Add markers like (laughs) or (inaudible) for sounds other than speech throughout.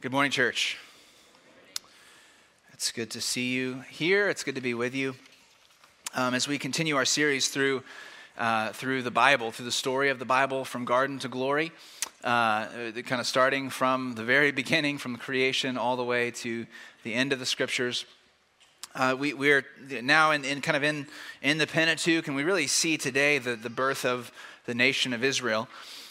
Good morning, church. It's good to see you here. It's good to be with you. Um, as we continue our series through, uh, through the Bible, through the story of the Bible from garden to glory, uh, kind of starting from the very (laughs) beginning, from creation, all the way to the end of the scriptures. Uh, we, we're now in, in, kind of in, in the Pentateuch, and we really see today the, the birth of the nation of Israel.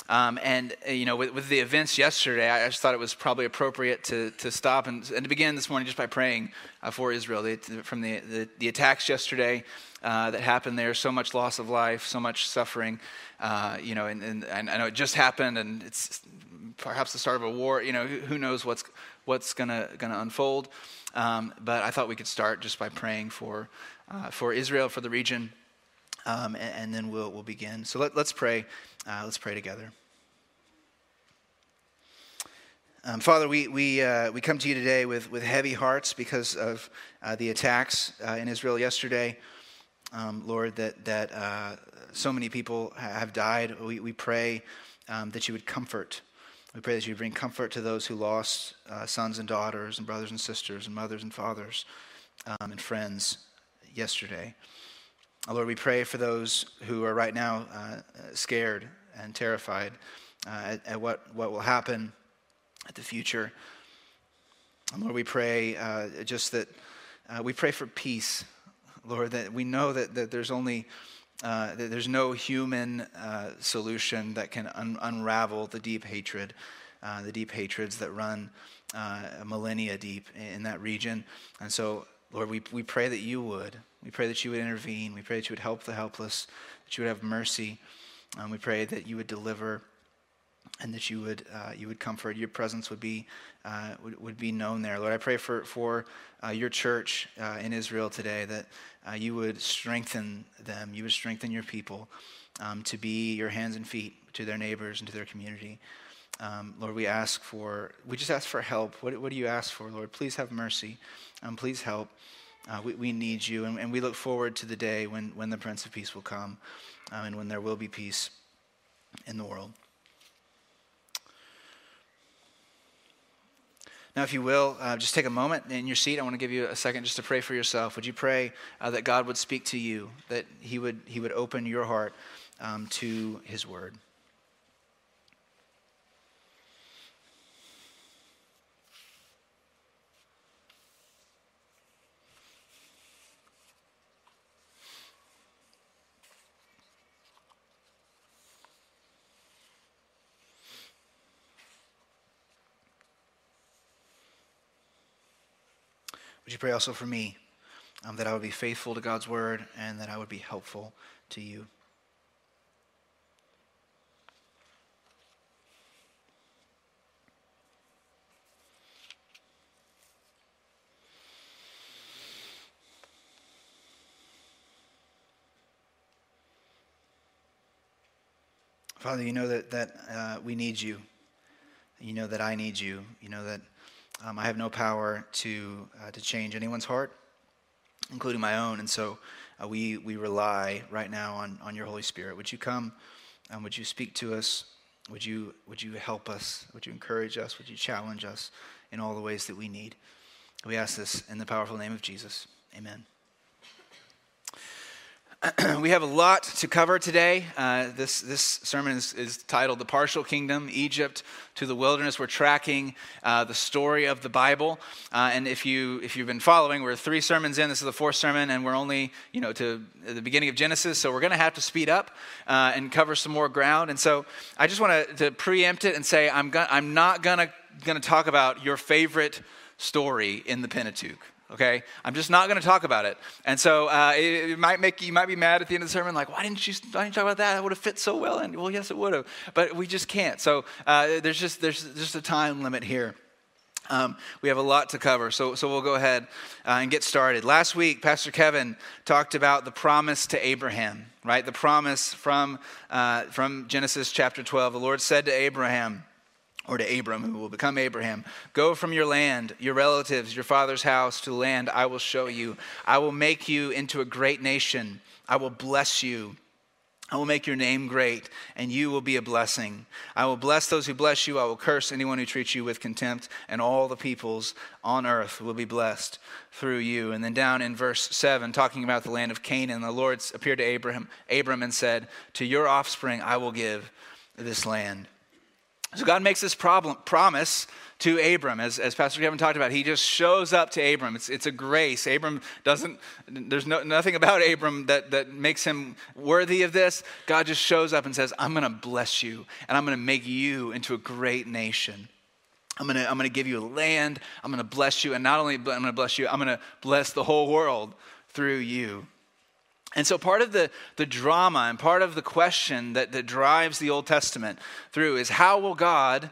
Um, and, uh, you know, with, with, the events yesterday, I just thought it was probably appropriate to, to stop and, and to begin this morning just by praying uh, for Israel. The, from the, the, the, attacks yesterday uh, that happened there, so much loss of life, so much suffering, uh, you know, and, and, I know it just happened and it's perhaps the start of a war. You know, who knows what's, what's going to unfold. Um, but I thought we could start just by praying for, uh, for Israel, for the region. Um, and, and, then we'll, we'll begin. So let, us pray. Uh, let's pray together. Um, Father, we, we, uh, we come to you today with, with heavy hearts because of uh, the attacks uh, in Israel yesterday. Um, Lord, that, that uh, so many people have died. We, we pray um, that you would comfort. We pray that you bring comfort to those who lost uh, sons and daughters and brothers and sisters and mothers and fathers um, and friends yesterday. Lord, we pray for those who are right now uh, scared and terrified uh, at, at, what, what will happen at the future. And Lord, we pray uh, just that uh, we pray for peace, Lord, that we know that, that there's only uh, that there's no human uh, solution that can un- unravel the deep hatred, the deep hatreds that run millennia deep in that region. And so, Lord, we, we pray that you would. We pray that you would intervene. We pray that you would help the helpless, that you would have mercy. Um, we pray that you would deliver and that you would, uh, you would comfort. Your presence would be, uh, would, would be known there. Lord, I pray for, for uh, your church uh, in Israel today that uh, you would strengthen them. You would strengthen your people um, to be your hands and feet to their neighbors and to their community. Um, Lord, we ask for, we just ask for help. What, what do you ask for, Lord? Please have mercy. Um, please help. Uh, we, we, need you, and, and, we look forward to the day when, when the Prince of Peace will come um, and when there will be peace in the world. Now, if you will, uh, just take a moment in your seat. I want to give you a second just to pray for yourself. Would you pray uh, that God would speak to you, that He would, he would open your heart um, to His word? Would you pray also for me um, that I would be faithful to God's word and that I would be helpful to you? Father, you know that, that uh, we need you. You know that I need you. You know that um, I have no power to, uh, to change anyone's heart, including my own. And so uh, we, we rely right now on, on your Holy Spirit. Would you come? Um, would you speak to us? Would you, would you help us? Would you encourage us? Would you challenge us in all the ways that we need? We ask this in the powerful name of Jesus. Amen. (clears throat) we have a lot to cover today. Uh, this, this sermon is, is, titled The Partial Kingdom Egypt to the Wilderness. We're tracking uh, the story of the Bible. Uh, and if, you, if you've been following, we're three sermons in. This is the fourth sermon, and we're only you know, to the beginning of Genesis. So we're going to have to speed up uh, and cover some more ground. And so I just want to preempt it and say I'm, go- I'm not going to talk about your favorite story in the Pentateuch okay? I'm just not going to talk about it. And so uh, it, might make you might be mad at the end of the sermon like why didn't you why didn't you talk about that? That would have fit so well and well yes it would have but we just can't. So uh, there's just there's just a time limit here. Um, we have a lot to cover, so, so we'll go ahead uh, and get started. Last week, Pastor Kevin talked about the promise to Abraham, right? The promise from, uh, from Genesis chapter 12. The Lord said to Abraham, or to Abram, who will become Abraham Go from your land, your relatives, your father's house to the land I will show you. I will make you into a great nation. I will bless you. I will make your name great, and you will be a blessing. I will bless those who bless you. I will curse anyone who treats you with contempt, and all the peoples on earth will be blessed through you. And then down in verse 7, talking about the land of Canaan, the Lord appeared to Abraham, Abram and said, To your offspring I will give this land. So God makes this problem, promise to Abram, as, as Pastor Kevin talked about. He just shows up to Abram. It's, it's a grace. Abram doesn't, there's no, nothing about Abram that, that makes him worthy of this. God just shows up and says, I'm going to bless you, and I'm going to make you into a great nation. I'm going to I'm going to give you a land. I'm going to bless you. And not only I'm going to bless you, I'm going to bless the whole world through you. And so, part of the, the drama and part of the question that, that drives the Old Testament through is how will God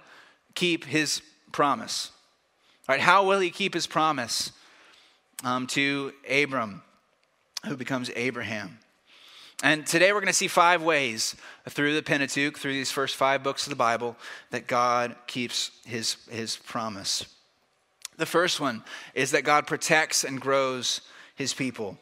keep his promise? Right? How will he keep his promise um, to Abram, who becomes Abraham? And today we're going to see five ways through the Pentateuch, through these first five books of the Bible, that God keeps his, his promise. The first one is that God protects and grows his people.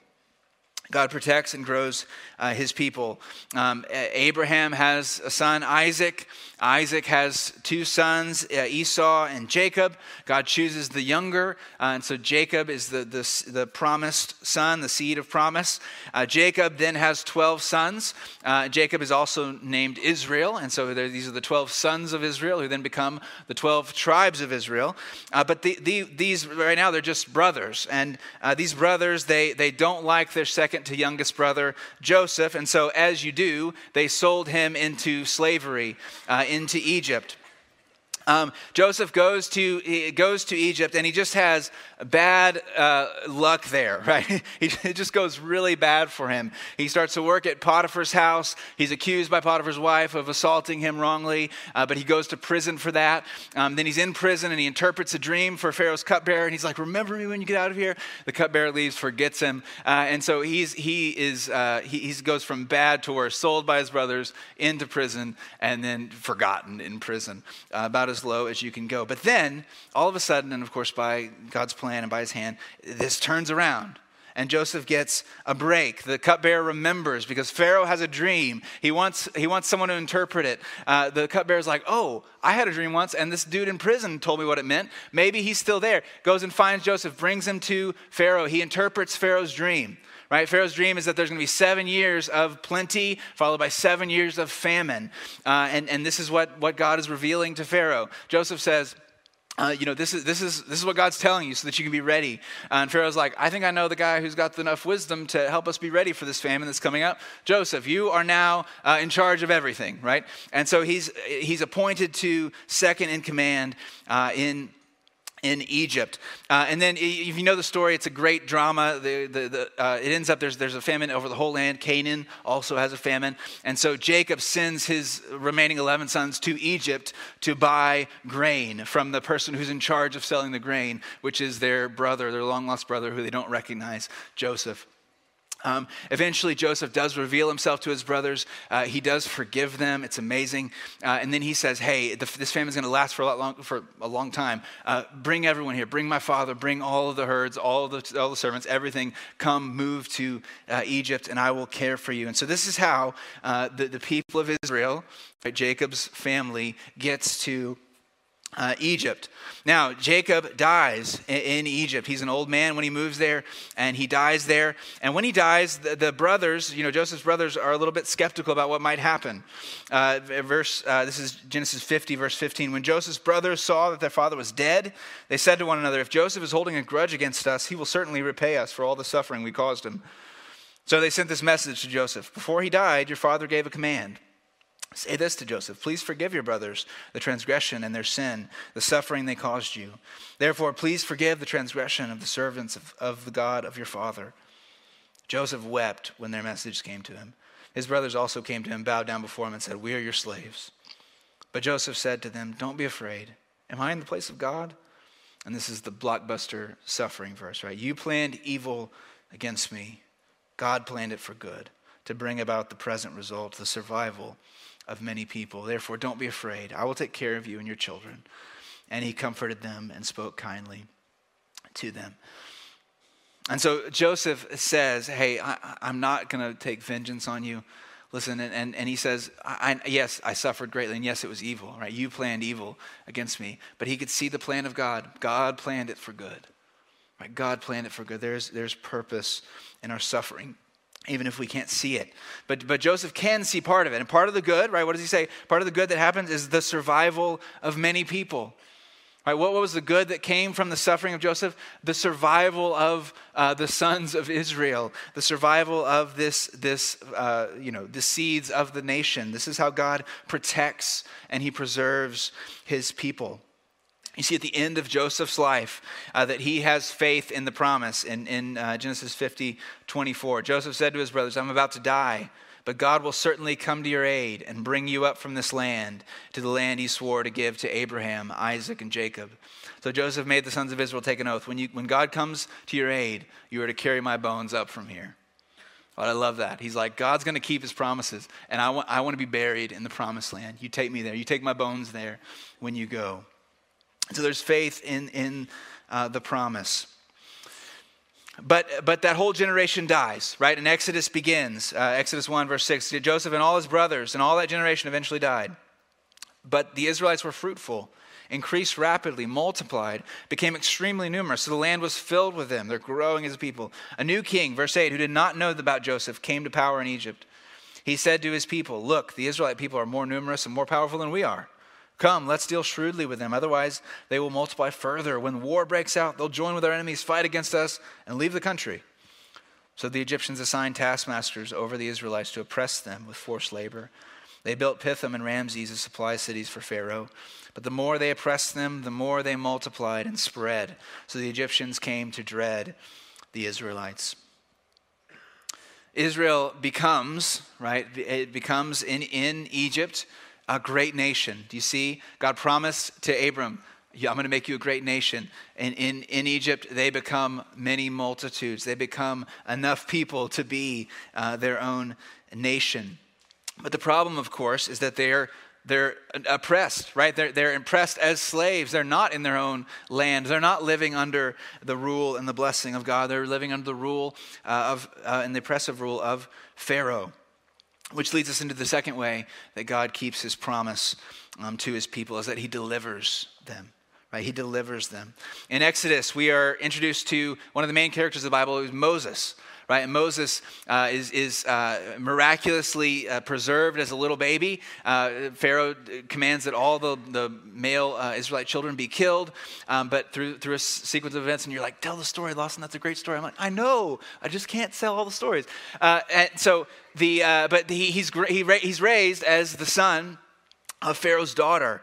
God protects and grows uh, his people. Um, Abraham has a son, Isaac. Isaac has two sons, uh, Esau and Jacob. God chooses the younger, uh, and so Jacob is the, the, the, promised son, the seed of promise. Uh, Jacob then has 12 sons. Uh, Jacob is also named Israel, and so these are the 12 sons of Israel who then become the 12 tribes of Israel. But the, the, these, right now, they're just brothers, and these brothers, they, they don't like their second to youngest brother, Joseph, and so as you do, they sold him into slavery uh, into Egypt. Um, Joseph goes to, goes to Egypt and he just has bad uh, luck there, (laughs) right? it just goes really bad for him. He starts to work at Potiphar's house. He's accused by Potiphar's wife of assaulting him wrongly, uh, but he goes to prison for that. Um, then he's in prison and he interprets a dream for Pharaoh's cupbearer, and he's like, "Remember me when you get out of here." The cupbearer leaves, forgets him, uh, and so he's he is uh, he, he goes from bad to worse, sold by his brothers into prison, and then forgotten in prison, uh, about as low as you can go. But then all of a sudden, and of course by God's plan and by his hand, this turns around. And Joseph gets a break. The cupbearer remembers because Pharaoh has a dream. He wants, he wants someone to interpret it. Uh, the cupbearer's like, Oh, I had a dream once, and this dude in prison told me what it meant. Maybe he's still there. Goes and finds Joseph, brings him to Pharaoh. He interprets Pharaoh's dream right? Pharaoh's dream is that there's going to be seven years of plenty, followed by seven years of famine. Uh, and, and this is what, what God is revealing to Pharaoh. Joseph says, uh, you know, this is, this, is, this is what God's telling you so that you can be ready. Uh, and Pharaoh's like, I think I know the guy who's got enough wisdom to help us be ready for this famine that's coming up. Joseph, you are now uh, in charge of everything, right? And so he's, he's appointed to second in command uh, in in Egypt. Uh, and then, if you know the story, it's a great drama. The, the, the, uh, it ends up there's, there's a famine over the whole land. Canaan also has a famine. And so Jacob sends his remaining 11 sons to Egypt to buy grain from the person who's in charge of selling the grain, which is their brother, their long lost brother, who they don't recognize, Joseph. Um, eventually, Joseph does reveal himself to his brothers. Uh, he does forgive them. It's amazing. Uh, and then he says, "Hey, the, this famine is going to last for a, long, for a long time. Uh, bring everyone here. Bring my father. Bring all of the herds, all the, all the servants, everything. Come, move to uh, Egypt, and I will care for you." And so this is how uh, the, the people of Israel, right, Jacob's family, gets to uh, Egypt. Now, Jacob dies in, in, Egypt. He's an old man when he moves there, and he dies there. And when he dies, the, the brothers, you know, Joseph's brothers, are a little bit skeptical about what might happen. Uh, verse, uh, this is Genesis 50, verse 15. When Joseph's brothers saw that their father was dead, they said to one another, If Joseph is holding a grudge against us, he will certainly repay us for all the suffering we caused him. So they sent this message to Joseph Before he died, your father gave a command Say this to Joseph Please forgive your brothers the transgression and their sin, the suffering they caused you. Therefore, please forgive the transgression of the servants of, of the God of your father. Joseph wept when their message came to him. His brothers also came to him, bowed down before him, and said, We are your slaves. But Joseph said to them, Don't be afraid. Am I in the place of God? And this is the blockbuster suffering verse, right? You planned evil against me, God planned it for good to bring about the present result, the survival of many people. Therefore, don't be afraid. I will take care of you and your children. And he comforted them and spoke kindly to them. And so Joseph says, Hey, I, am not going to take vengeance on you. Listen, and, and, and he says, I, I, Yes, I suffered greatly, and yes, it was evil, right? You planned evil against me. But he could see the plan of God. God planned it for good. Right? God planned it for good. There's, there's purpose in our suffering even if we can't see it. But, but Joseph can see part of it. And part of the good, right? What does he say? Part of the good that happens is the survival of many people. Right, what, was the good that came from the suffering of Joseph? The survival of uh, the sons of Israel, the survival of this, this uh, you know, the seeds of the nation. This is how God protects and he preserves his people. You see at the end of Joseph's life uh, that he has faith in the promise in, in uh, Genesis 50 24. Joseph said to his brothers, I'm about to die. But God will certainly come to your aid and bring you up from this land to the land he swore to give to Abraham, Isaac, and Jacob. So Joseph made the sons of Israel take an oath. When, you, when God comes to your aid, you are to carry my bones up from here. Oh, I love that. He's like, God's going to keep his promises, and I want, I want to be buried in the promised land. You take me there. You take my bones there when you go. So there's faith in, in uh, the promise. But, but that whole generation dies, right? And Exodus begins. Uh, Exodus 1, verse 6. Joseph and all his brothers and all that generation eventually died. But the Israelites were fruitful, increased rapidly, multiplied, became extremely numerous. So the land was filled with them. They're growing as a people. A new king, verse 8, who did not know about Joseph, came to power in Egypt. He said to his people, Look, the Israelite people are more numerous and more powerful than we are. Come, let's deal shrewdly with them. Otherwise, they will multiply further. When war breaks out, they'll join with our enemies, fight against us, and leave the country. So the Egyptians assigned taskmasters over the Israelites to oppress them with forced labor. They built Pithom and Ramses as supply cities for Pharaoh. But the more they oppressed them, the more they multiplied and spread. So the Egyptians came to dread the Israelites. Israel becomes, right, it becomes in, in Egypt a great nation. Do you see? God promised to Abram, yeah, I'm going to make you a great nation. And in, in Egypt, they become many multitudes. They become enough people to be uh, their own nation. But the problem, of course, is that they're they're oppressed, right? They're, they're oppressed as slaves. They're not in their own land. They're not living under the rule and the blessing of God. They're living under the rule uh, of, uh, and the oppressive rule of Pharaoh. Which leads us into the second way that God keeps his promise um, to his people is that he delivers them. Right? He delivers them. In Exodus, we are introduced to one of the main characters of the Bible, who's Moses right? And Moses uh, is, is uh, miraculously uh, preserved as a little baby. Uh, Pharaoh commands that all the, the male uh, Israelite children be killed. Um, but through, through a sequence of events, and you're like, tell the story, Lawson, that's a great story. I'm like, I know, I just can't tell all the stories. Uh, and so, the, but he, he's, he, he's raised as the son of Pharaoh's daughter.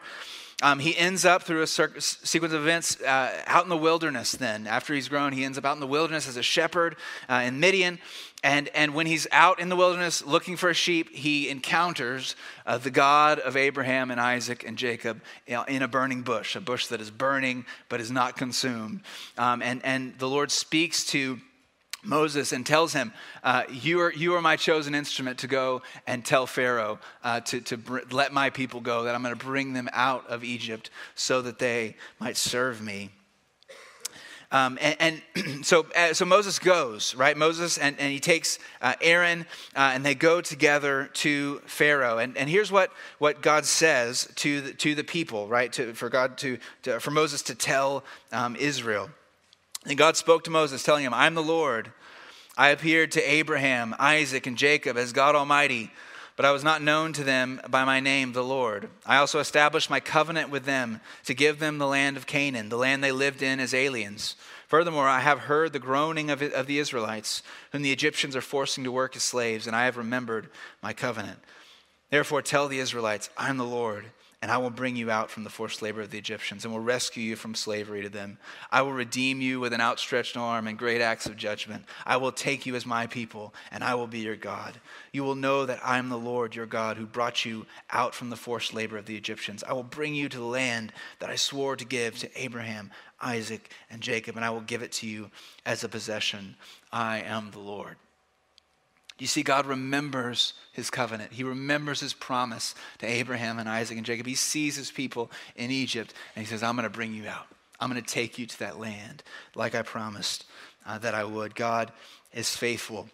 Um, he ends up through a sequence of events uh, out in the wilderness. Then, after he's grown, he ends up out in the wilderness as a shepherd uh, in Midian. And, and when he's out in the wilderness looking for a sheep, he encounters uh, the God of Abraham and Isaac and Jacob in a burning bush, a bush that is burning but is not consumed. Um, and, and the Lord speaks to Moses and tells him, uh, you, are, you are my chosen instrument to go and tell Pharaoh uh, to, to br- let my people go, that I'm going to bring them out of Egypt so that they might serve me. Um, and, and (clears throat) so, uh, so Moses goes, right? Moses and, and he takes uh, Aaron uh, and they go together to Pharaoh. And, and here's what, what God says to the, to the people, right? To, for God to, to for Moses to tell um, Israel. And God spoke to Moses, telling him, I'm the Lord. I appeared to Abraham, Isaac, and Jacob as God Almighty, but I was not known to them by my name, the Lord. I also established my covenant with them to give them the land of Canaan, the land they lived in as aliens. Furthermore, I have heard the groaning of, of the Israelites, whom the Egyptians are forcing to work as slaves, and I have remembered my covenant. Therefore, tell the Israelites, I am the Lord and I will bring you out from the forced labor of the Egyptians and will rescue you from slavery to them. I will redeem you with an outstretched arm and great acts of judgment. I will take you as my people, and I will be your God. You will know that I am the Lord your God who brought you out from the forced labor of the Egyptians. I will bring you to the land that I swore to give to Abraham, Isaac, and Jacob, and I will give it to you as a possession. I am the Lord. You see, God remembers his covenant. He remembers his promise to Abraham and Isaac and Jacob. He sees his people in Egypt and he says, I'm going to bring you out. I'm going to take you to that land like I promised uh, that I would. God is faithful.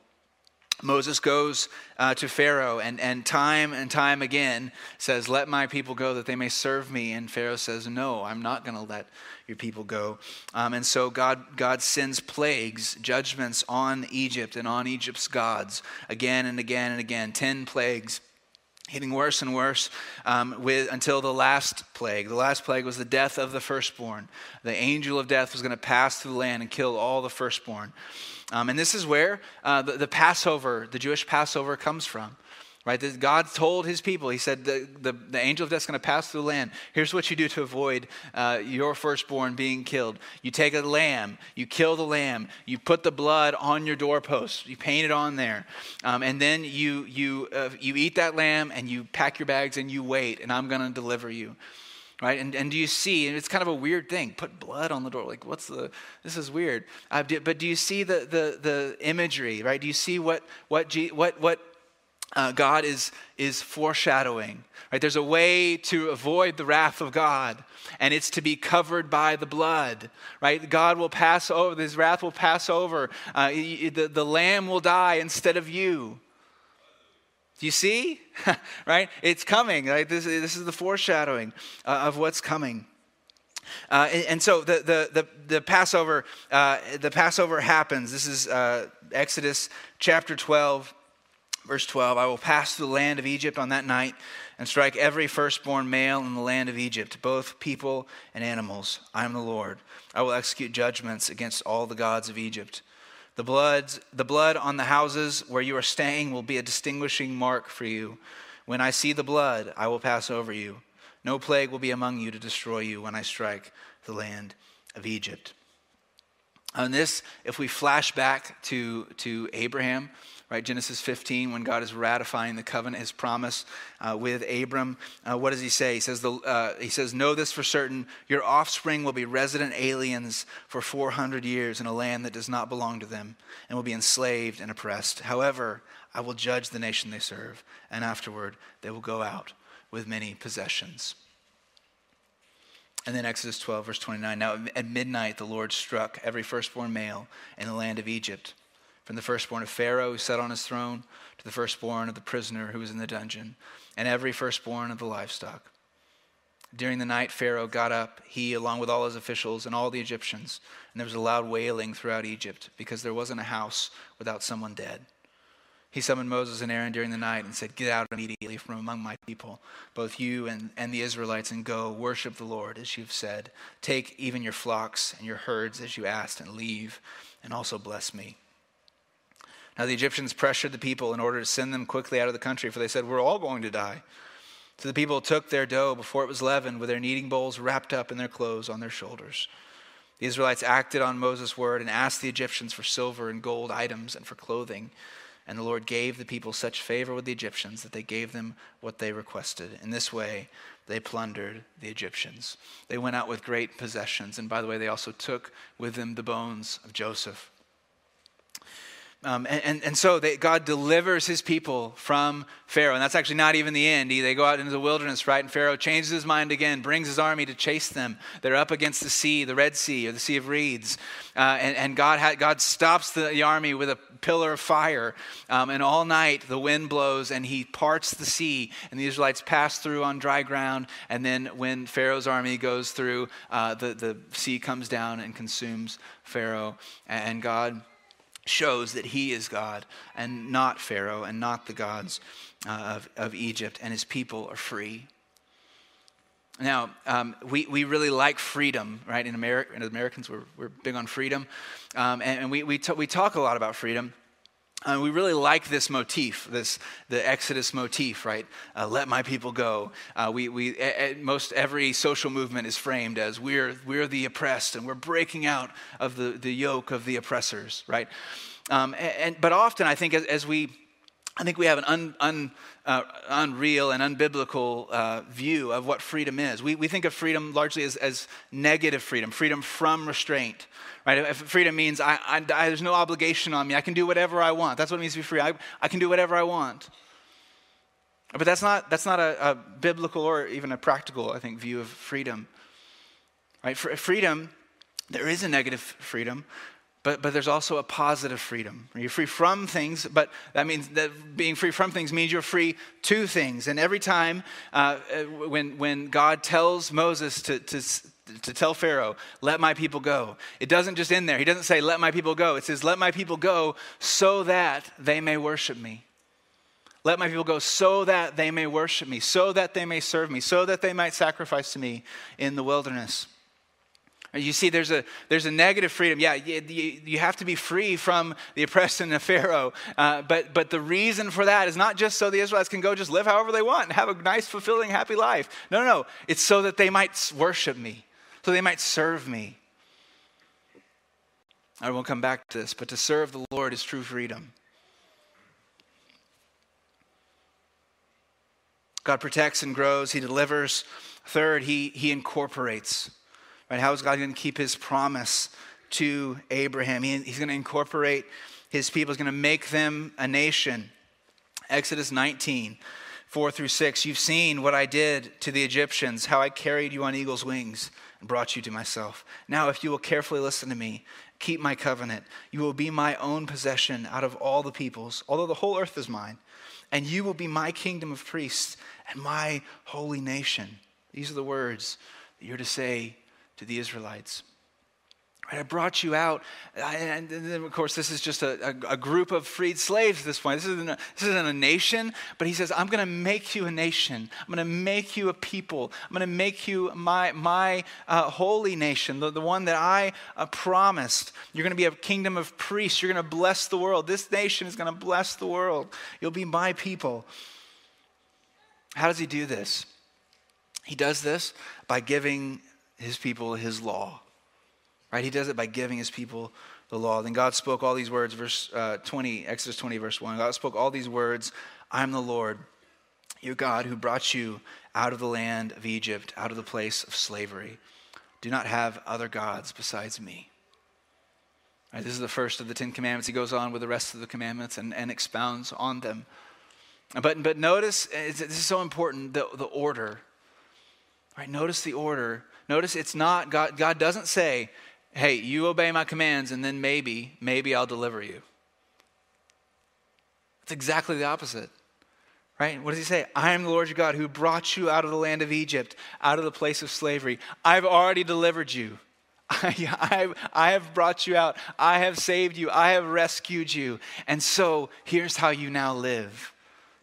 Moses goes uh, to Pharaoh and, and time and time again says, Let my people go that they may serve me. And Pharaoh says, No, I'm not going to let your people go. Um, and so God, God sends plagues, judgments on Egypt and on Egypt's gods again and again and again. Ten plagues getting worse and worse um, with, until the last plague. The last plague was the death of the firstborn. The angel of death was going to pass through the land and kill all the firstborn. Um, and this is where uh, the, the Passover, the Jewish Passover, comes from right? God told his people, he said, the, the, the angel of death is going to pass through the land. Here's what you do to avoid uh, your firstborn being killed. You take a lamb, you kill the lamb, you put the blood on your doorpost, you paint it on there, um, and then you, you, uh, you eat that lamb and you pack your bags and you wait, and I'm going to deliver you right and, and do you see and it's kind of a weird thing put blood on the door like what's the this is weird uh, but do you see the, the the imagery right do you see what what G, what what uh, God is, is foreshadowing. Right? There's a way to avoid the wrath of God, and it's to be covered by the blood. Right? God will pass over, his wrath will pass over. Uh, the, the lamb will die instead of you. Do you see? (laughs) right? It's coming. Right? This, this is the foreshadowing uh, of what's coming. Uh, and, and, so the, the, the, the Passover, uh, the Passover happens. This is uh, Exodus chapter 12. Verse 12 I will pass through the land of Egypt on that night and strike every firstborn male in the land of Egypt, both people and animals. I am the Lord. I will execute judgments against all the gods of Egypt. The, bloods, the blood on the houses where you are staying will be a distinguishing mark for you. When I see the blood, I will pass over you. No plague will be among you to destroy you when I strike the land of Egypt. On this, if we flash back to, to Abraham, right? Genesis 15, when God is ratifying the covenant, his promise uh, with Abram. Uh, what does he say? He says, the, uh, he says, Know this for certain your offspring will be resident aliens for 400 years in a land that does not belong to them and will be enslaved and oppressed. However, I will judge the nation they serve, and afterward they will go out with many possessions. And then Exodus 12, verse 29. Now at midnight the Lord struck every firstborn male in the land of Egypt from the firstborn of Pharaoh who sat on his throne to the firstborn of the prisoner who was in the dungeon, and every firstborn of the livestock. During the night, Pharaoh got up, he along with all his officials and all the Egyptians, and there was a loud wailing throughout Egypt because there wasn't a house without someone dead. He summoned Moses and Aaron during the night and said, Get out immediately from among my people, both you and, and the Israelites, and go worship the Lord as you've said. Take even your flocks and your herds as you asked, and leave, and also bless me. Now the Egyptians pressured the people in order to send them quickly out of the country, for they said, We're all going to die. So the people took their dough before it was leavened, with their kneading bowls wrapped up in their clothes on their shoulders. The Israelites acted on Moses' word and asked the Egyptians for silver and gold items and for clothing. And the Lord gave the people such favor with the Egyptians that they gave them what they requested. In this way, they plundered the Egyptians. They went out with great possessions. And by the way, they also took with them the bones of Joseph. Um, and, and, and, so they, God delivers his people from Pharaoh. And that's actually not even the end. They go out into the wilderness, right? And Pharaoh changes his mind again, brings his army to chase them. They're up against the sea, the Red Sea, or the Sea of Reeds. Uh, and, and God, ha- God stops the, the, army with a pillar of fire. Um, and all night the wind blows and he parts the sea. And the Israelites pass through on dry ground. And then when Pharaoh's army goes through, uh, the, the sea comes down and consumes Pharaoh. And God shows that he is God and not Pharaoh and not the gods uh, of, of Egypt, and his people are free. Now, um, we, we really like freedom, right? In America, Americans, we're, we're big on freedom. Um, and, and we, we, t- we talk a lot about freedom. Uh, we really like this motif, this the Exodus motif, right? Uh, let my people go. Uh, we, we a, a, most every social movement is framed as we're we're the oppressed and we're breaking out of the, the yoke of the oppressors, right? Um, and, but often I think as, as we I think we have an un, un, uh, unreal and unbiblical uh, view of what freedom is. We, we think of freedom largely as, as negative freedom, freedom from restraint. Right? Freedom means I, I, I, there's no obligation on me, I can do whatever I want. That's what it means to be free. I, I can do whatever I want. But that's not, that's not a, a biblical or even a practical, I think, view of freedom. Right? For freedom, there is a negative freedom, But, but there's also a positive freedom. You're free from things, but that means that being free from things means you're free to things. And every time uh, when, when God tells Moses to, to, to tell Pharaoh, let my people go, it doesn't just end there. He doesn't say, let my people go. It says, let my people go so that they may worship me. Let my people go so that they may worship me, so that they may serve me, so that they might sacrifice to me in the wilderness. You see, there's a, there's a negative freedom. Yeah, you, you have to be free from the oppression of Pharaoh. Uh, but, but the reason for that is not just so the Israelites can go just live however they want and have a nice, fulfilling, happy life. No, no, no. It's so that they might worship me, so they might serve me. I won't come back to this, but to serve the Lord is true freedom. God protects and grows, He delivers. Third, He, he incorporates. Right? How is God going to keep his promise to Abraham? He, he's going to incorporate his people, he's going to make them a nation. Exodus 19, 4 through 6. You've seen what I did to the Egyptians, how I carried you on eagle's wings and brought you to myself. Now, if you will carefully listen to me, keep my covenant, you will be my own possession out of all the peoples, although the whole earth is mine. And you will be my kingdom of priests and my holy nation. These are the words that you're to say to the Israelites. Right, I brought you out, and then of course this is just a, a, a, group of freed slaves at this point. This isn't, a, this isn't a nation, but he says, "I'm going to make you a nation. I'm going to make you a people. I'm going to make you my my uh, holy nation, the, the one that I uh, promised. You're going to be a kingdom of priests. You're going to bless the world. This nation is going to bless the world. You'll be my people." How does he do this? He does this by giving his people his law. Right? He does it by giving his people the law. Then God spoke all these words, verse uh, 20, Exodus 20, verse 1. God spoke all these words I am the Lord, your God, who brought you out of the land of Egypt, out of the place of slavery. Do not have other gods besides me. Right, this is the first of the Ten Commandments. He goes on with the rest of the commandments and, and expounds on them. But, but notice, this is so important, the, the order. Right, notice the order Notice it's not, God, God doesn't say, hey, you obey my commands and then maybe, maybe I'll deliver you. It's exactly the opposite. Right? What does he say? I am the Lord your God who brought you out of the land of Egypt, out of the place of slavery. I've already delivered you. (laughs) I, I, I, have brought you out. I have saved you. I have rescued you. And so here's how you now live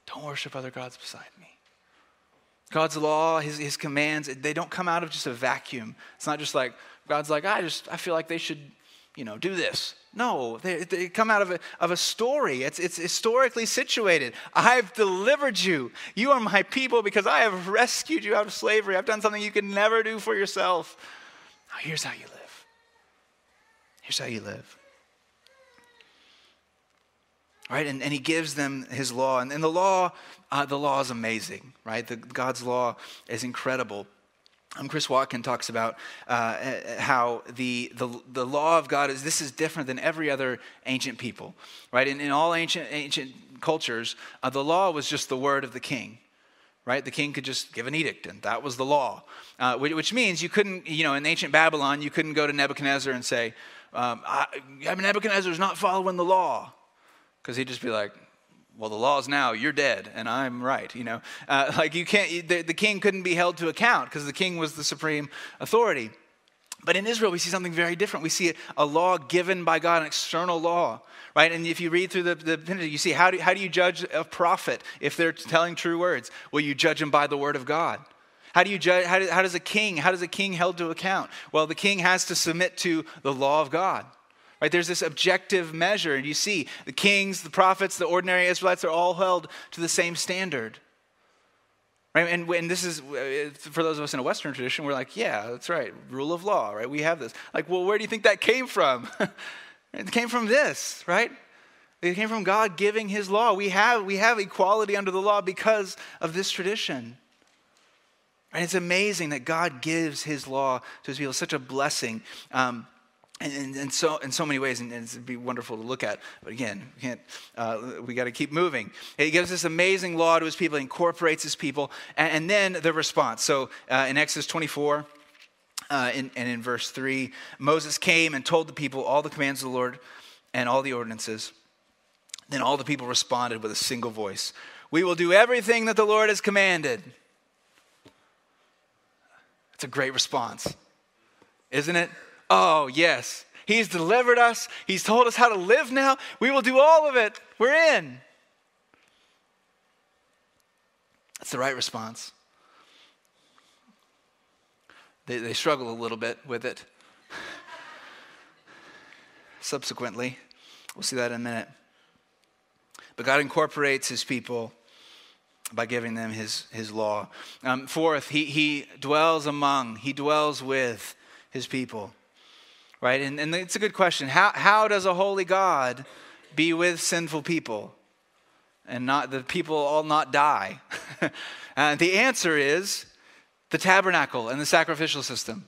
don't worship other gods beside me. God's law, his, his commands, they don't come out of just a vacuum. It's not just like, God's like, I just, I feel like they should, you know, do this. No, they, they come out of a, of a story. It's, it's historically situated. I've delivered you. You are my people because I have rescued you out of slavery. I've done something you could never do for yourself. Now, here's how you live. Here's how you live. Right? And, and he gives them his law. And, and the law uh, the law is amazing, right? The, God's law is incredible. Um, Chris Watkin talks about uh, how the, the, the law of God is this is different than every other ancient people, right? In, in all ancient, ancient cultures, uh, the law was just the word of the king, right? The king could just give an edict, and that was the law, uh, which, which, means you couldn't, you know, in ancient Babylon, you couldn't go to Nebuchadnezzar and say, um, Nebuchadnezzar is not following the law, because he'd just be like, well, the law is now you're dead and I'm right. You know, uh, (laughs) like you can't. The, the king couldn't be held to account because the king was the supreme authority. But in Israel, we see something very different. We see a law given by God, an external law, right? And if you read through the, the Pentateuch, you see how do, how do you judge a prophet if they're telling true words? Well, you judge them by the word of God. How do you judge? How, do, how does a king? How does a king held to account? Well, the king has to submit to the law of God. Right? There's this objective measure, and you see the kings, the prophets, the ordinary Israelites are all held to the same standard. Right? And, and this is, for those of us in a Western tradition, we're like, yeah, that's right, rule of law, right? We have this. Like, well, where do you think that came from? (laughs) it came from this, right? It came from God giving his law. We have, we have equality under the law because of this tradition. And it's amazing that God gives his law to his people. It's such a blessing. Um, and, and, so in so many ways, and, and it'd be wonderful to look at. But again, we can't. Uh, we got to keep moving. He gives this amazing law to his people, incorporates his people, and, and then the response. So uh, in Exodus 24. Uh, in, and in verse 3, Moses came and told the people all the commands of the Lord and all the ordinances. Then all the people responded with a single voice We will do everything that the Lord has commanded. It's a great response, isn't it? Oh, yes. He's delivered us. He's told us how to live now. We will do all of it. We're in. That's the right response. They, they struggle a little bit with it. (laughs) Subsequently, we'll see that in a minute. But God incorporates his people by giving them his, his law. Um, fourth, he, he dwells among, he dwells with his people. Right? And, and it's a good question. How, how does a holy God be with sinful people and not the people all not die? (laughs) and the answer is the tabernacle and the sacrificial system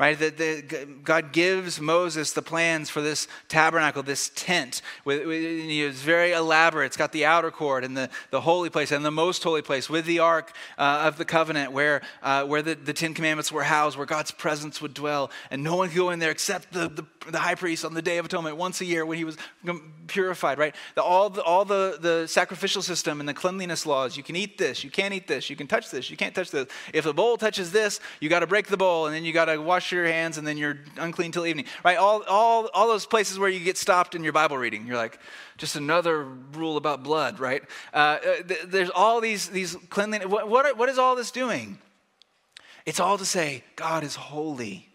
right? That God gives Moses the plans for this tabernacle, this tent. With, with, it's very elaborate. It's got the outer court and the, the holy place and the most holy place with the ark uh, of the covenant where, uh, where the, the Ten Commandments were housed, where God's presence would dwell. And no one could go in there except the, the, the high priest on the Day of Atonement once a year when he was purified, right? The, all the, all the, the sacrificial system and the cleanliness laws. You can eat this, you can't eat this, you can touch this, you can't touch this. If the bowl touches this, you got to break the bowl and then you got to wash your hands and then you're unclean till evening, right? All, all, all those places where you get stopped in your Bible reading. You're like, just another rule about blood, right? Uh, uh there's all these, these cleanliness. What, what, what is all this doing? It's all to say, God is holy.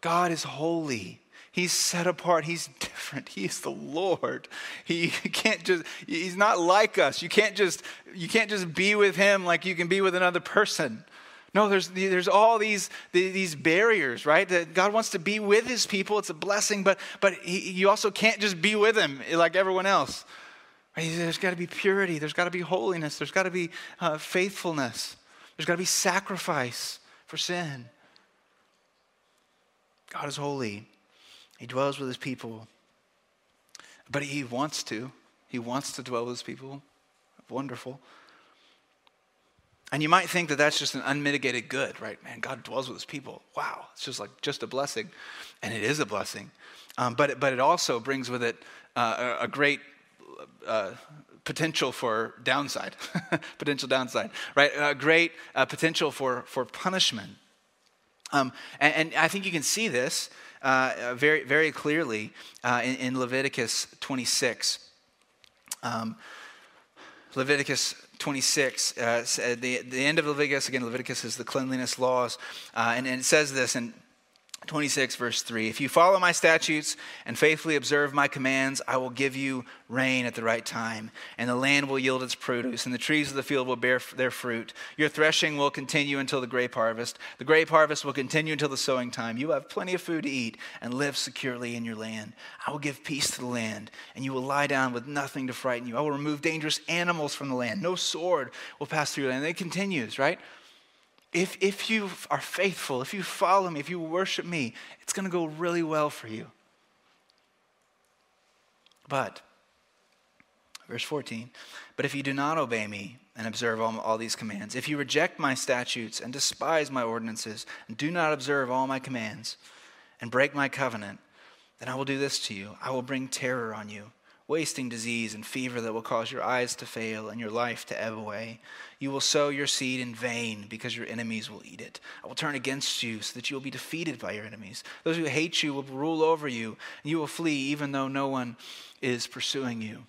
God is holy. He's set apart. He's (laughs) different. He's the Lord. He (laughs) can't just, he's not like us. You can't just, you can't just be with him like you can be with another person. No, there's, there's all these, these barriers, right? That God wants to be with his people. It's a blessing, but, but he, you also can't just be with him like everyone else. There's got to be purity. There's got to be holiness. There's got to be uh, faithfulness. There's got to be sacrifice for sin. God is holy. He dwells with his people. But he wants to. He wants to dwell with his people. Wonderful. And you might think that that's just an unmitigated good, right? Man, God dwells with his people. Wow, it's just like just a blessing. And it is a blessing. Um, but, it, but it also brings with it uh, a, great uh, potential for downside, (laughs) potential downside, right? A great uh, potential for, for punishment. Um, and, and, I think you can see this uh, very, very clearly uh, in, in, Leviticus 26. Um, Leviticus 26, uh, the, the end of Leviticus, again, Leviticus is the cleanliness laws, uh, and, and it says this, and 26, verse 3 If you follow my statutes and faithfully observe my commands, I will give you rain at the right time, and the land will yield its produce, and the trees of the field will bear their fruit. Your threshing will continue until the grape harvest. The grape harvest will continue until the sowing time. You will have plenty of food to eat and live securely in your land. I will give peace to the land, and you will lie down with nothing to frighten you. I will remove dangerous animals from the land. No sword will pass through your land. And it continues, right? If, if you are faithful, if you follow me, if you worship me, it's going to go really well for you. But, verse 14, but if you do not obey me and observe all, all these commands, if you reject my statutes and despise my ordinances and do not observe all my commands and break my covenant, then I will do this to you. I will bring terror on you wasting disease and fever that will cause your eyes to fail and your life to ebb away. You will sow your seed in vain because your enemies will eat it. I will turn against you so that you will be defeated by your enemies. Those who hate you will rule over you, and you will flee even though no one is pursuing you.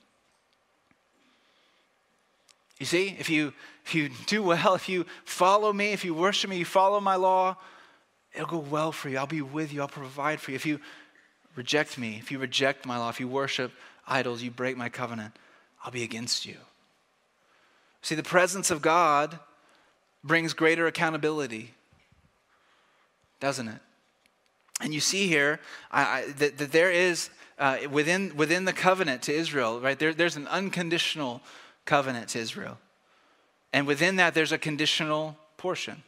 You see, if you, if you (laughs) do well, if you follow me, if you worship me, you follow my law, it'll go well for you. I'll be with you. I'll provide for you. If you reject me, if you reject my law, if you worship idols, you break my covenant, I'll be against you. See, the presence of God brings greater accountability, doesn't it? And you see here I, I, that, that, there is, uh, within, within the covenant to Israel, right, there, there's an unconditional covenant to Israel. And within that, there's a conditional portion.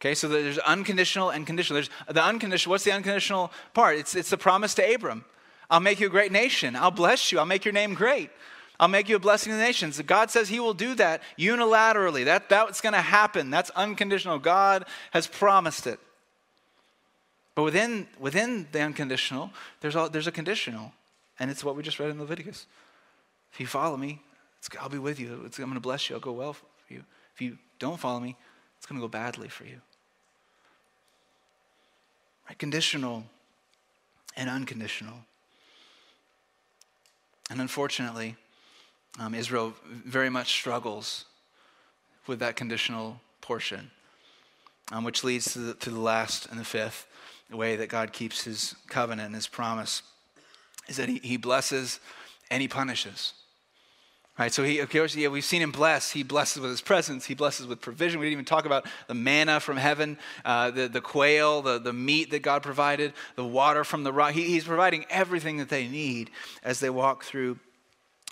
Okay, so there's unconditional and conditional. There's the unconditional, what's the unconditional part? It's, it's the promise to Abram. I'll make you a great nation. I'll bless you. I'll make your name great. I'll make you a blessing to the nations. God says He will do that unilaterally. That, that's going to happen. That's unconditional. God has promised it. But within, within the unconditional, there's, all, there's a conditional. And it's what we just read in Leviticus. If you follow me, I'll be with you. It's, I'm going to bless you. I'll go well for you. If you don't follow me, it's going to go badly for you. Right? Conditional and unconditional. And unfortunately, um, Israel very much struggles with that conditional portion, um, which leads to the, to the last and the fifth way that God keeps his covenant and his promise is that he, he blesses and he punishes. Right, so he, yeah, we've seen him bless. He blesses with his presence. He blesses with provision. We didn't even talk about the manna from heaven, uh, the, the quail, the, the meat that God provided, the water from the rock. He, he's providing everything that they need as they walk through,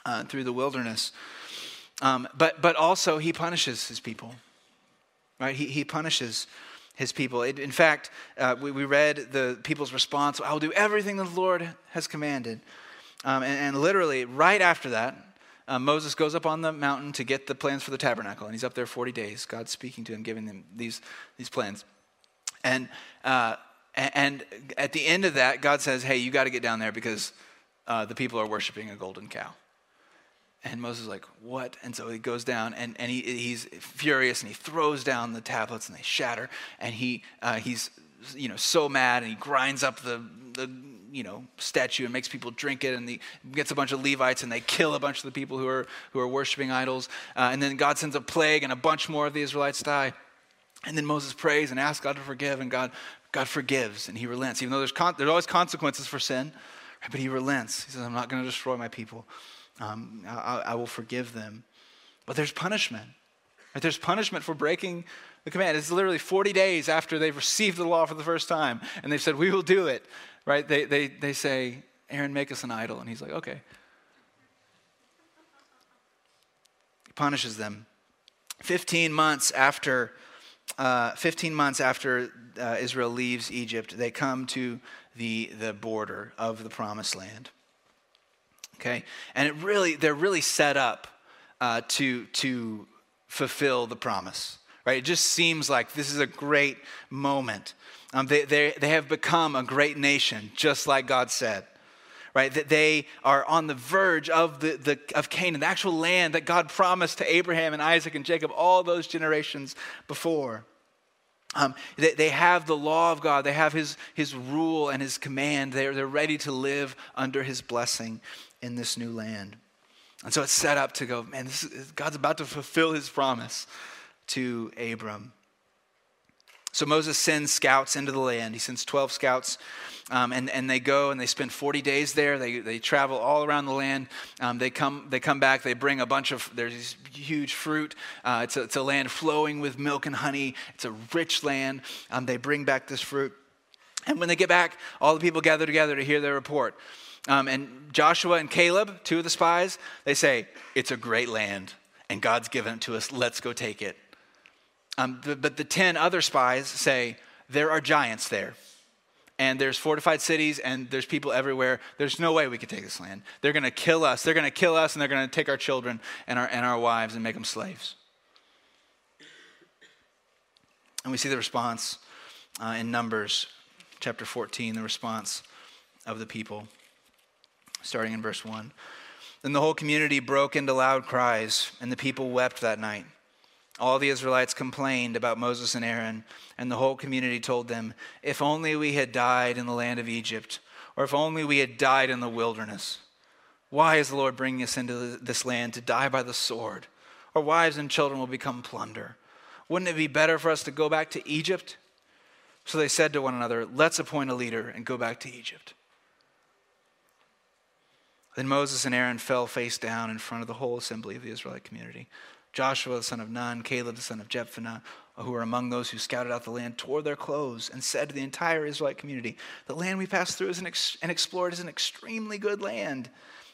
uh, through the wilderness. Um, but, but also, he punishes his people. Right? He, he punishes his people. It, in fact, uh, we, we read the people's response I will do everything the Lord has commanded. Um, and, and literally, right after that, uh, Moses goes up on the mountain to get the plans for the tabernacle, and he's up there 40 days. God's speaking to him, giving him these, these plans. And, uh, and at the end of that, God says, Hey, you got to get down there because uh, the people are worshiping a golden cow. And Moses is like, What? And so he goes down and, and he, he's furious and he throws down the tablets and they shatter. And he, uh, he's you know, so mad and he grinds up the, the you know, statue and makes people drink it, and he gets a bunch of Levites and they kill a bunch of the people who are, who are worshiping idols. Uh, and then God sends a plague, and a bunch more of the Israelites die. And then Moses prays and asks God to forgive, and God, God forgives and he relents. Even though there's, con- there's always consequences for sin, right? but he relents. He says, I'm not going to destroy my people, um, I, I will forgive them. But there's punishment. Right? There's punishment for breaking the command. It's literally 40 days after they've received the law for the first time, and they've said, We will do it right? They, they, they say, Aaron, make us an idol. And he's like, okay. He punishes them. 15 months after, uh, 15 months after uh, Israel leaves Egypt, they come to the, the border of the promised land. Okay? And it really, they're really set up uh, to, to fulfill the promise. Right? It just seems like this is a great moment. Um, they, they, they have become a great nation, just like God said. Right? That they are on the verge of, the, the, of Canaan, the actual land that God promised to Abraham and Isaac and Jacob all those generations before. Um, they, they, have the law of God, they have his, his rule and his command. They're, they're ready to live under his blessing in this new land. And so it's set up to go, man, is, God's about to fulfill his promise to Abram. So Moses sends scouts into the land. He sends 12 scouts, um, and, and they go and they spend 40 days there. They, they travel all around the land. Um, they, come, they come back. They bring a bunch of, there's huge fruit. Uh, it's, a, it's a land flowing with milk and honey. It's a rich land. Um, they bring back this fruit. And when they get back, all the people gather together to hear their report. Um, and Joshua and Caleb, two of the spies, they say, It's a great land, and God's given it to us. Let's go take it. Um, but, but the 10 other spies say, there are giants there. And there's fortified cities and there's people everywhere. There's no way we could take this land. They're going to kill us. They're going to kill us and they're going to take our children and our, and our wives and make them slaves. And we see the response uh, in Numbers chapter 14, the response of the people, starting in verse 1. Then the whole community broke into loud cries, and the people wept that night. All the Israelites complained about Moses and Aaron, and the whole community told them, If only we had died in the land of Egypt, or if only we had died in the wilderness. Why is the Lord bringing us into this land to die by the sword? Our wives and children will become plunder. Wouldn't it be better for us to go back to Egypt? So they said to one another, Let's appoint a leader and go back to Egypt. Then Moses and Aaron fell face down in front of the whole assembly of the Israelite community. Joshua the son of Nun, Caleb the son of Jephunneh, who were among those who scouted out the land, tore their clothes and said to the entire Israelite community, The land we passed through and explored is an extremely good land.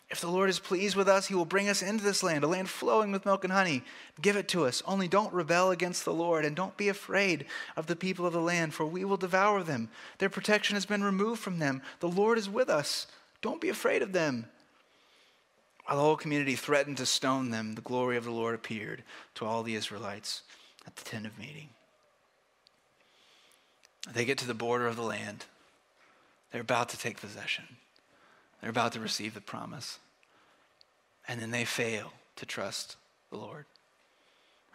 If the Lord is pleased with us, he will bring us into this land, a land flowing with milk and honey. Give it to us. Only don't rebel against the Lord, and don't be afraid of the people of the land, for we will devour them. Their protection has been removed from them. The Lord is with us. Don't be afraid of them. While the whole community threatened to stone them, the glory of the Lord appeared to all the Israelites at the tent of meeting. They get to the border of the land. They're about to take possession. They're about to receive the promise. And then they fail to trust the Lord.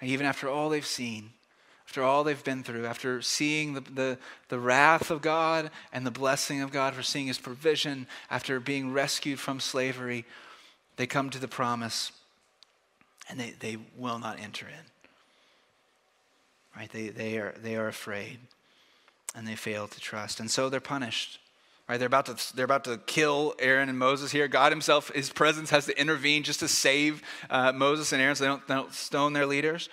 Even after all they've seen, after all they've been through, after seeing the, the, the wrath of God and the blessing of God, for seeing his provision, after being rescued from slavery, they come to the promise and they, they will not enter in. Right? They, they, are, they are afraid and they fail to trust. And so they're punished. Right? They're about to they're about to kill Aaron and Moses here. God Himself, His presence has to intervene just to save uh, Moses and Aaron, so they don't, they don't stone their leaders.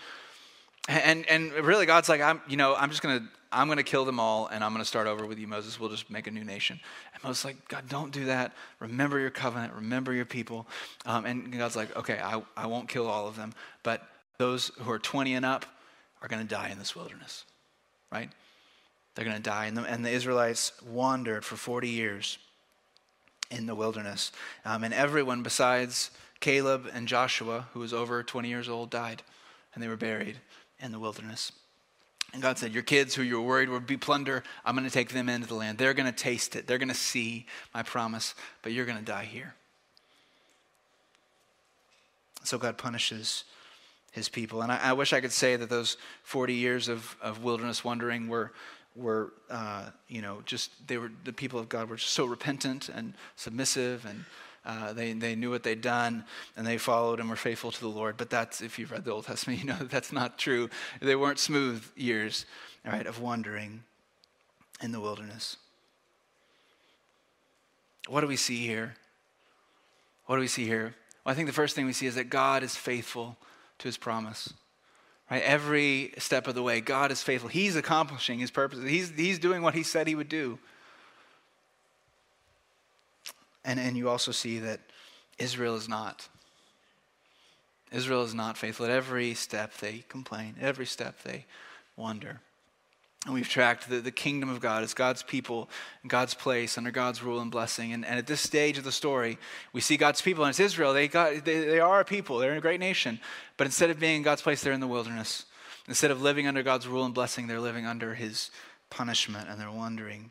And and really, God's like, I'm you know I'm just gonna I'm gonna kill them all, and I'm gonna start over with you, Moses. We'll just make a new nation. And Moses like, God, don't do that. Remember your covenant. Remember your people. Um, and God's like, okay, I I won't kill all of them, but those who are 20 and up are gonna die in this wilderness, right? They're going to die. And the, and the, Israelites wandered for 40 years in the wilderness. Um, and everyone besides Caleb and Joshua, who was over 20 years old, died. And they were buried in the wilderness. And God said, Your kids who you were worried would be plunder, I'm going to take them into the land. They're going to taste it. They're going to see my promise, but you're going to die here. So God punishes his people. And I, I, wish I could say that those 40 years of, of wilderness wandering were were, uh, you know, just they were the people of God were just so repentant and submissive, and uh, they they knew what they'd done, and they followed and were faithful to the Lord. But that's if you've read the Old Testament, (laughs) you know that that's not true. They weren't smooth years, right, of wandering in the wilderness. What do we see here? What do we see here? Well, I think the first thing we see is that God is faithful to his promise. Right? Every step of the way, God is faithful. He's accomplishing his purposes. He's, he's doing what he said he would do. And, and you also see that Israel is not. Israel is not faithful. At every step they complain, every step they wonder. And we've tracked the, the kingdom of God as God's people, God's place under God's rule and blessing. And, and at this stage of the story, we see God's people, and it's Israel. They, got, they, they are a people, they're a great nation. But instead of being in God's place, they're in the wilderness. Instead of living under God's rule and blessing, they're living under his punishment, and they're wandering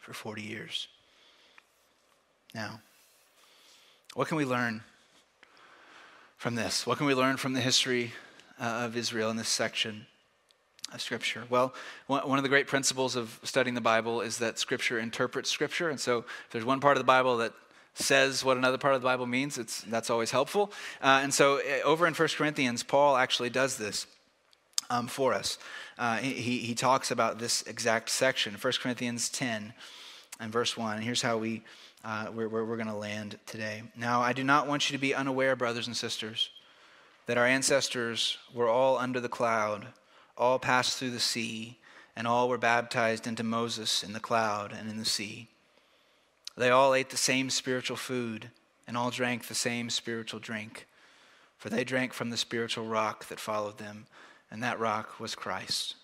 for 40 years. Now, what can we learn from this? What can we learn from the history uh, of Israel in this section? of Scripture? Well, one of the great principles of studying the Bible is that Scripture interprets Scripture. And so, if there's one part of the Bible that says what another part of the Bible means, it's, that's always helpful. Uh, and so, eh, over in 1 Corinthians, Paul actually does this um, for us. Uh, he, he talks about this exact section, 1 Corinthians 10 and verse 1. And here's how we, uh, we're, we're, we're going to land today. Now, I do not want you to be unaware, brothers and sisters, that our ancestors were all under the cloud all passed through the sea, and all were baptized into Moses in the cloud and in the sea. They all ate the same spiritual food, and all drank the same spiritual drink, for they drank from the spiritual rock that followed them, and that rock was Christ.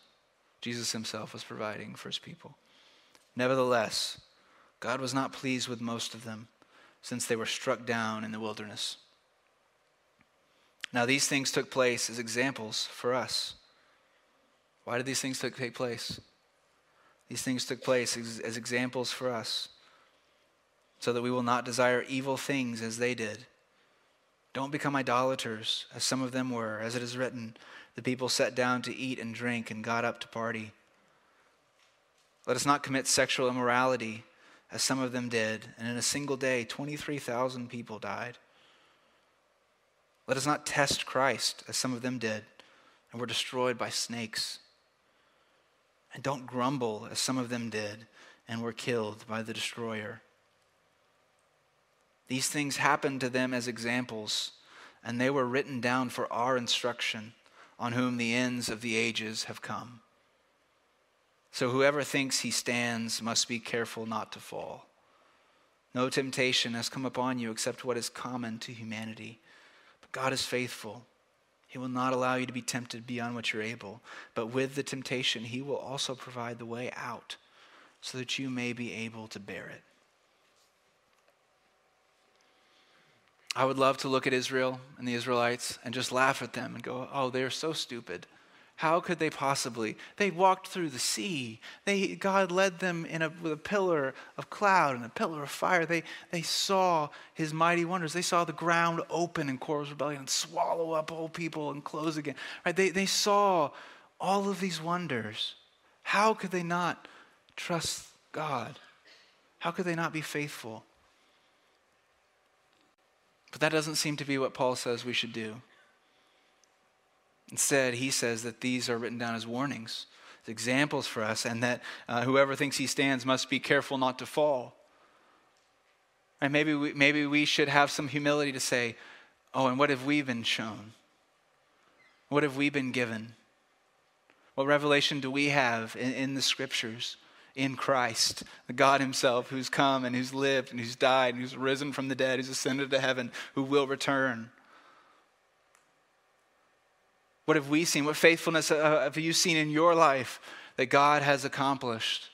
Jesus himself was providing for his people. Nevertheless, God was not pleased with most of them, since they were struck down in the wilderness. Now, these things took place as examples for us why did these things take place? These things took place as, as examples for us so that we will not desire evil things as they did. Don't become idolaters, as some of them were. As it is written, the people sat down to eat and drink and got up to party. Let us not commit sexual immorality, as some of them did, and in a single day, 23,000 people died. Let us not test Christ, as some of them did, and were destroyed by snakes. And don't grumble as some of them did and were killed by the destroyer. These things happened to them as examples, and they were written down for our instruction, on whom the ends of the ages have come. So whoever thinks he stands must be careful not to fall. No temptation has come upon you except what is common to humanity. But God is faithful he will not allow you to be tempted beyond what you're able. But with the temptation, He will also provide the way out so that you may be able to bear it. I would love to look at Israel and the Israelites and just laugh at them and go, oh, they're so stupid. How could they possibly? They walked through the sea. They, God led them in a, with a pillar of cloud and a pillar of fire. They, they saw his mighty wonders. They saw the ground open in Korah's rebellion and swallow up whole people and close again. Right? They, they saw all of these wonders. How could they not trust God? How could they not be faithful? But that doesn't seem to be what Paul says we should do. Instead, he says that these are written down as warnings, as examples for us, and that uh, whoever thinks he stands must be careful not to fall. And maybe we, maybe we should have some humility to say, oh, and what have we been shown? What have we been given? What revelation do we have in, in the scriptures? in Christ, the God Himself who's come and who's lived and who's died and who's risen from the dead, who's ascended to heaven, who will return. What have we seen? What faithfulness uh, have you seen in your life that God has accomplished?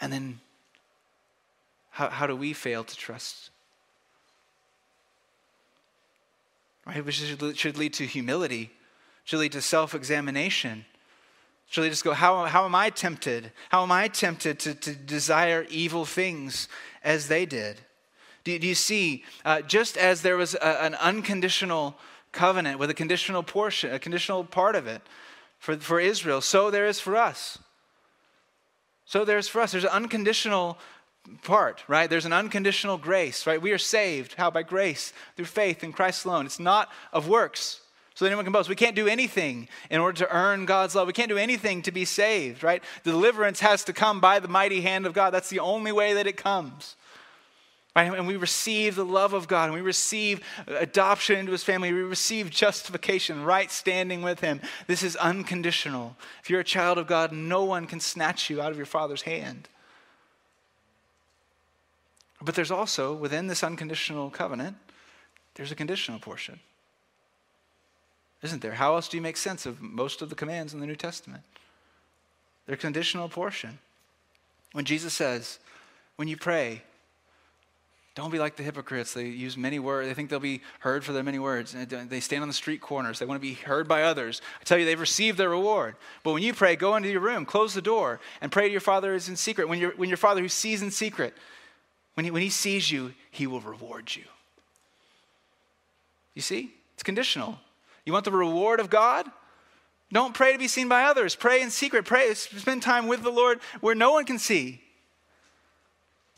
And then, how, how do we fail to trust? Right? Which should, should lead to humility, should lead to self examination. Should they just go, how, how am I tempted? How am I tempted to, to desire evil things as they did? Do, do you see, uh, just as there was a, an unconditional covenant with a conditional portion, a conditional part of it for, for Israel, so there is for us. So there's for us. There's an unconditional part, right? There's an unconditional grace, right? We are saved. How? By grace, through faith in Christ alone. It's not of works so that anyone can boast. We can't do anything in order to earn God's love. We can't do anything to be saved, right? Deliverance has to come by the mighty hand of God. That's the only way that it comes. Right? And we receive the love of God, and we receive adoption into his family. We receive justification, right standing with him. This is unconditional. If you're a child of God, no one can snatch you out of your father's hand. But there's also, within this unconditional covenant, there's a conditional portion isn't there? How else do you make sense of most of the commands in the New Testament? They're conditional portion. When Jesus says, when you pray, don't be like the hypocrites. They use many words. They think they'll be heard for their many words. They stand on the street corners. They want to be heard by others. I tell you, they've received their reward. But when you pray, go into your room, close the door, and pray to your Father who is in secret. When, when your Father who sees in secret, when he, when he sees you, he will reward you. You see? It's conditional. You want the reward of God? Don't pray to be seen by others. Pray in secret. Pray, spend time with the Lord where no one can see.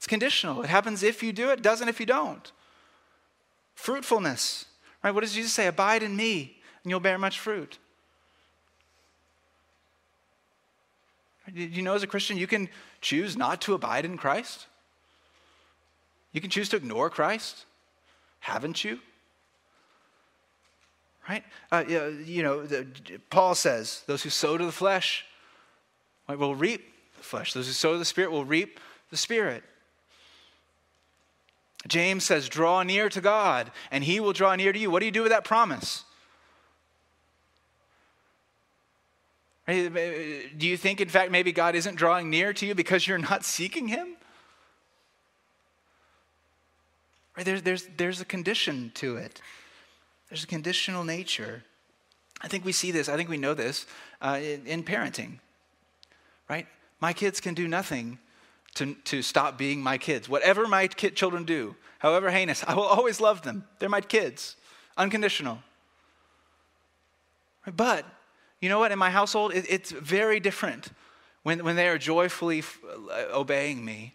It's conditional. It happens if you do it, doesn't if you don't. Fruitfulness. Right? What does Jesus say? Abide in me, and you'll bear much fruit. You know as a Christian you can choose not to abide in Christ? You can choose to ignore Christ. Haven't you? right? Uh, you know, the, Paul says, those who sow to the flesh right, will reap the flesh. Those who sow to the Spirit will reap the Spirit. James says, draw near to God, and he will draw near to you. What do you do with that promise? Do you think, in fact, maybe God isn't drawing near to you because you're not (laughs) seeking him? Right? There's, there's, there's a condition to it. There's a conditional nature. I think we see this, I think we know this uh, in, in, parenting, right? My kids can do nothing to, to stop being my kids. Whatever my kid, children do, however heinous, I will always love them. They're my kids, unconditional. But, you know what, in my household, it, it's very different when, when they are joyfully f- uh, obeying me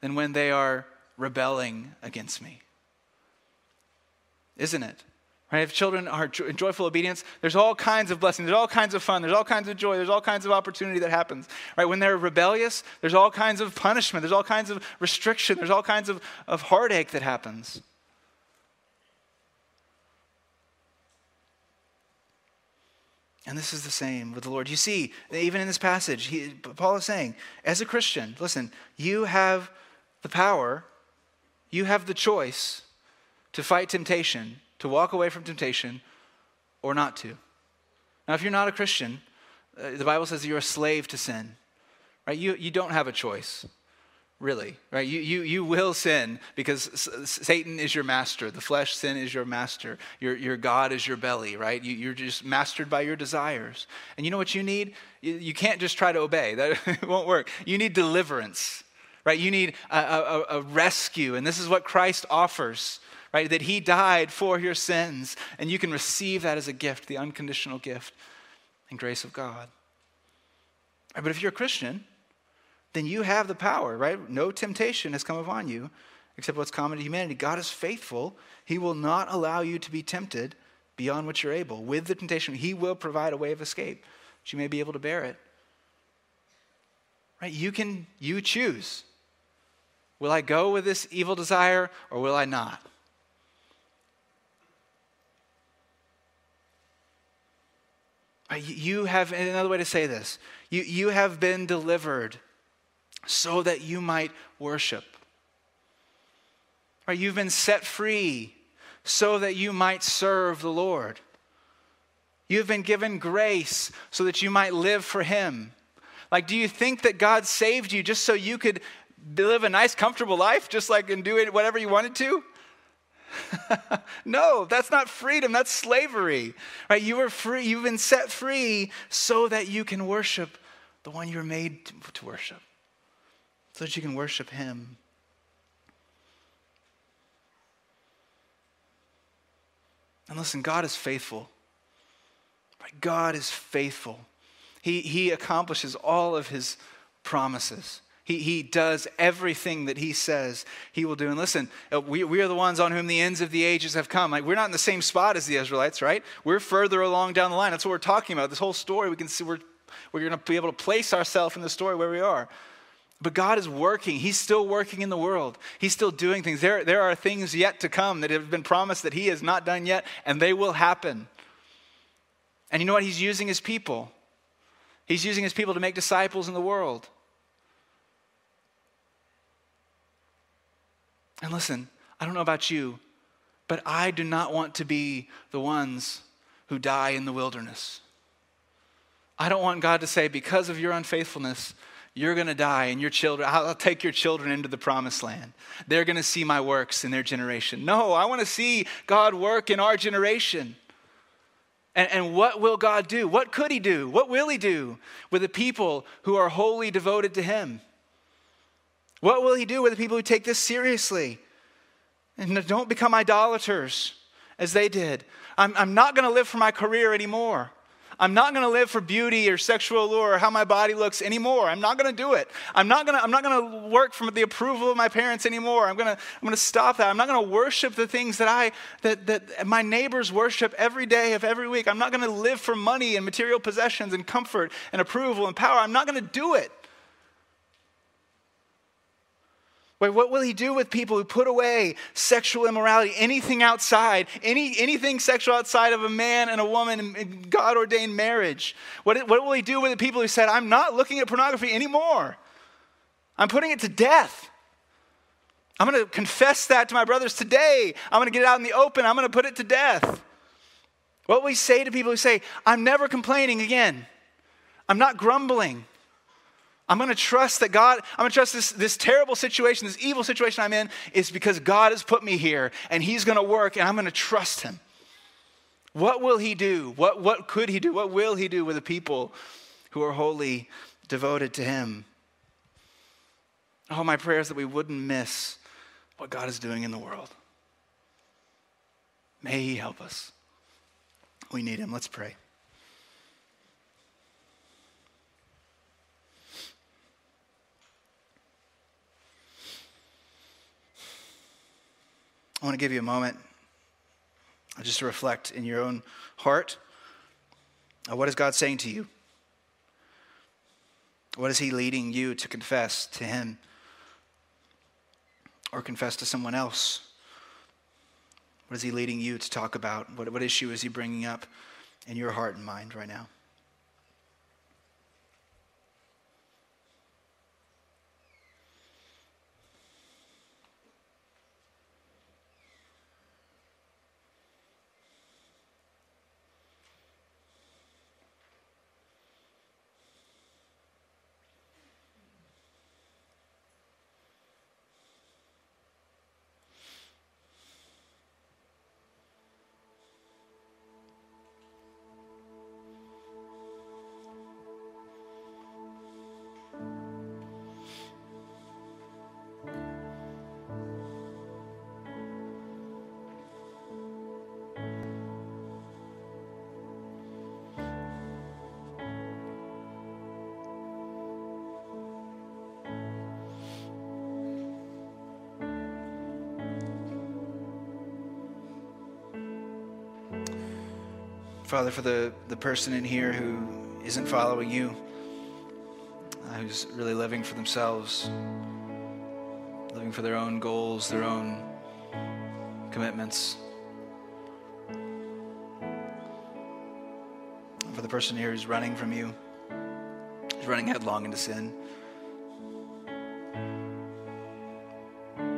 than when they are rebelling against me. Isn't it? Right? If children are in joyful obedience, there's all kinds of blessings, there's all kinds of fun, there's all kinds of joy, there's all kinds of opportunity that happens. Right? When they're rebellious, there's all kinds of punishment, there's all kinds of restriction, there's all kinds of, of heartache that happens. And this is the same with the Lord. You see, even in this passage, he, Paul is saying, as a Christian, listen, you have the power, you have the choice to fight temptation to walk away from temptation or not to. Now, if you're not a Christian, uh, the Bible says you're a slave to sin, right? You, you don't have a choice. really, right? You, you, you will sin because Satan is your master. The flesh, sin is your master. Your, your God is your belly, right? You, you're just mastered by your desires. And you know what you need? You, you can't just try to obey, that (laughs) won't work. You need deliverance, right? You need a, a, a rescue. And this is what Christ offers, right? That he died for your sins. And you can receive that as a gift, the unconditional gift and grace of God. But if you're a Christian, then you have the power, right? No temptation has come upon you except what's common to humanity. God is faithful. He will not allow you to be tempted beyond what you're able. With the temptation, He will provide a way of escape that you may be able to bear it. Right? You can, you choose. Will I go with this evil desire or will I not? Uh, you have, another way to say this, you, you have been delivered so that you might worship. Right, you've been set free so that you might serve the Lord. You've been given grace so that you might live for Him. Like, do you think that God saved you just so you could live a nice, comfortable life, just like and do whatever you wanted to? (laughs) no, that's not freedom, that's slavery. Right? You were free, you've been set free so that you can worship the one you're made to worship so that you can worship Him. And listen, God is faithful. God is faithful. He, he accomplishes all of His promises. He, he does everything that he says he will do. And listen, uh, we, we are the ones on whom the ends of the ages have come. Like, we're not in the same spot as the Israelites, right? We're further along down the line. That's what we're talking about. This whole story, we can see we're, we're going to be able to place ourselves in the story where we are. But God is working. He's still working in the world. He's still doing things. There, there are things yet to come that have been promised that He has not done yet, and they will happen. And you know what? He's using His people. He's using His people to make disciples in the world. And listen, I don't know about you, but I do not want to be the ones who die in the wilderness. I don't want God to say, because of your unfaithfulness, you're going to die, and your children, I'll take your children into the promised land. They're going to see my works in their generation. No, I want to see God work in our generation. And, and what will God do? What could He do? What will He do with the people who are wholly devoted to Him? What will He do with the people who take this seriously? And don't become idolaters as they did. I'm, I'm not going to live for my career anymore. I'm not going to live for beauty or sexual allure or how my body looks anymore. I'm not going to do it. I'm not going to, work for the approval of my parents anymore. I'm going to, I'm to stop that. I'm not going to worship the things that I, that, that my neighbors worship every day of every week. I'm not going to live for money and material possessions and comfort and approval and power. I'm not going to do it. Wait, what will he do with people who put away sexual immorality, anything outside, any, anything sexual outside of a man and a woman in God ordained marriage? What, what will he do with the people who said, I'm not looking at pornography anymore? I'm putting it to death. I'm going to confess that to my brothers today. I'm going to get it out in the open. I'm going to put it to death. What will we say to people who say, I'm never complaining again? I'm not grumbling. I'm going to trust that God, I'm going to trust this, this terrible situation, this evil situation I'm in, is because God has put me here and He's going to work and I'm going to trust Him. What will He do? What, what could He do? What will He do with the people who are wholly devoted to Him? Oh, my prayer is that we wouldn't miss what God is doing in the world. May He help us. We need Him. Let's pray. I want to give you a moment uh, just to reflect in your own heart. Uh, what is God saying to you? What is He leading you to confess to Him or confess to someone else? What is He leading you to talk about? What, what issue is He bringing up in your heart and mind right now? Father, for the, the person in here who isn't following you, uh, who's really living for themselves, living for their own goals, their own commitments. For the person here who's running from you, who's running headlong into sin.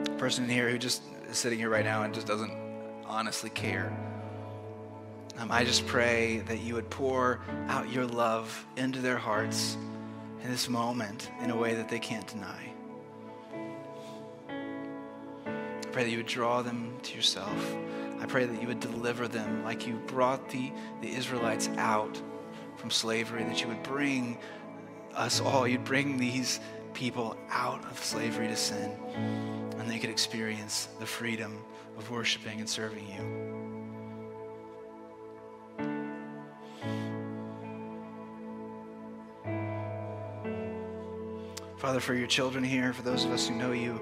The person in here who just is sitting here right now and just doesn't honestly care. Um, I just pray that you would pour out your love into their hearts in this moment in a way that they can't deny. I pray that you would draw them to yourself. I pray that you would deliver them like you brought the, the Israelites out from slavery, that you would bring us all, you'd bring these people out of slavery to sin and they could experience the freedom of worshiping and serving you. Father, for your children here, for those of us who know you,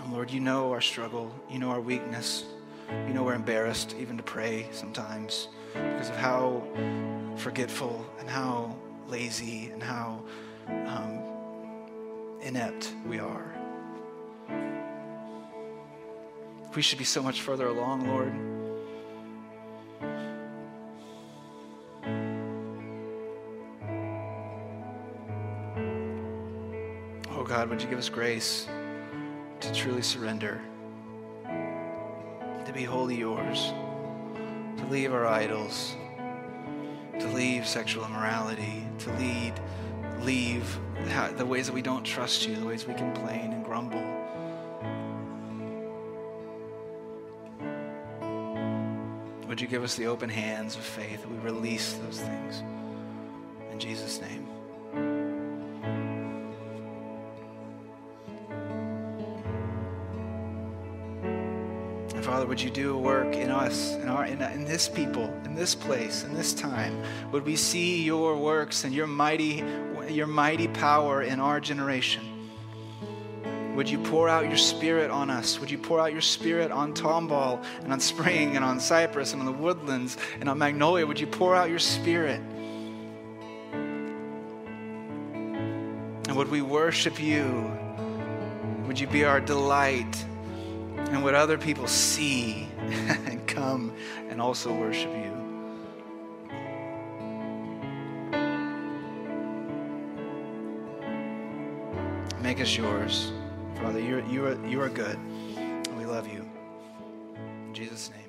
um, Lord, you know our struggle, you know our weakness, you know we're embarrassed even to pray sometimes because of how forgetful and how lazy and how um, inept we are. We should be so much further along, Lord. God, would you give us grace to truly surrender, to be wholly yours, to leave our idols, to leave sexual immorality, to lead, leave the ways that we don't trust you, the ways we complain and grumble. Would you give us the open hands of faith that we release those things? In Jesus' name. Father, would you do a work in us, in, our, in, in this people, in this place, in this time? Would we see your works and your mighty, your mighty power in our generation? Would you pour out your spirit on us? Would you pour out your spirit on Tomball and on Spring and on Cypress and on the woodlands and on Magnolia? Would you pour out your spirit? And would we worship you? Would you be our delight? And would other people see (laughs) and come and also worship you? Make us yours. Father, you're, you are, you are good. We love you. In Jesus' name.